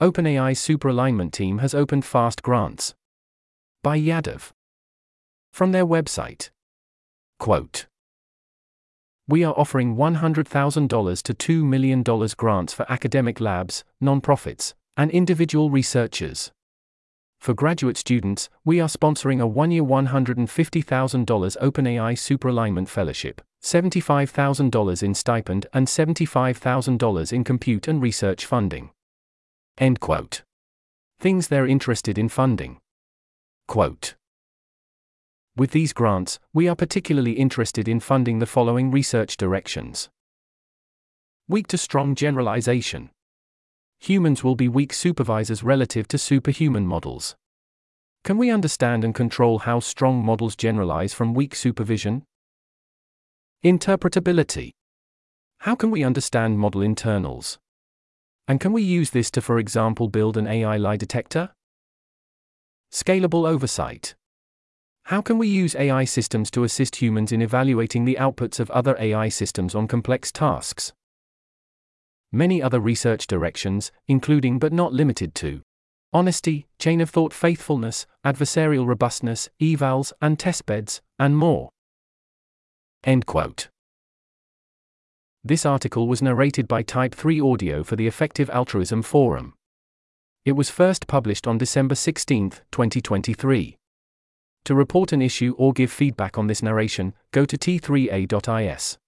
OpenAI's superalignment team has opened fast grants. By Yadav. From their website. Quote We are offering $100,000 to $2 million grants for academic labs, nonprofits, and individual researchers. For graduate students, we are sponsoring a one year $150,000 OpenAI Superalignment Fellowship, $75,000 in stipend, and $75,000 in compute and research funding. End quote. Things they're interested in funding. Quote. With these grants, we are particularly interested in funding the following research directions. Weak to strong generalization. Humans will be weak supervisors relative to superhuman models. Can we understand and control how strong models generalize from weak supervision? Interpretability. How can we understand model internals? And can we use this to, for example, build an AI lie detector? Scalable oversight. How can we use AI systems to assist humans in evaluating the outputs of other AI systems on complex tasks? Many other research directions, including but not limited to honesty, chain of thought faithfulness, adversarial robustness, evals and testbeds, and more. End quote. This article was narrated by Type 3 Audio for the Effective Altruism Forum. It was first published on December 16, 2023. To report an issue or give feedback on this narration, go to t3a.is.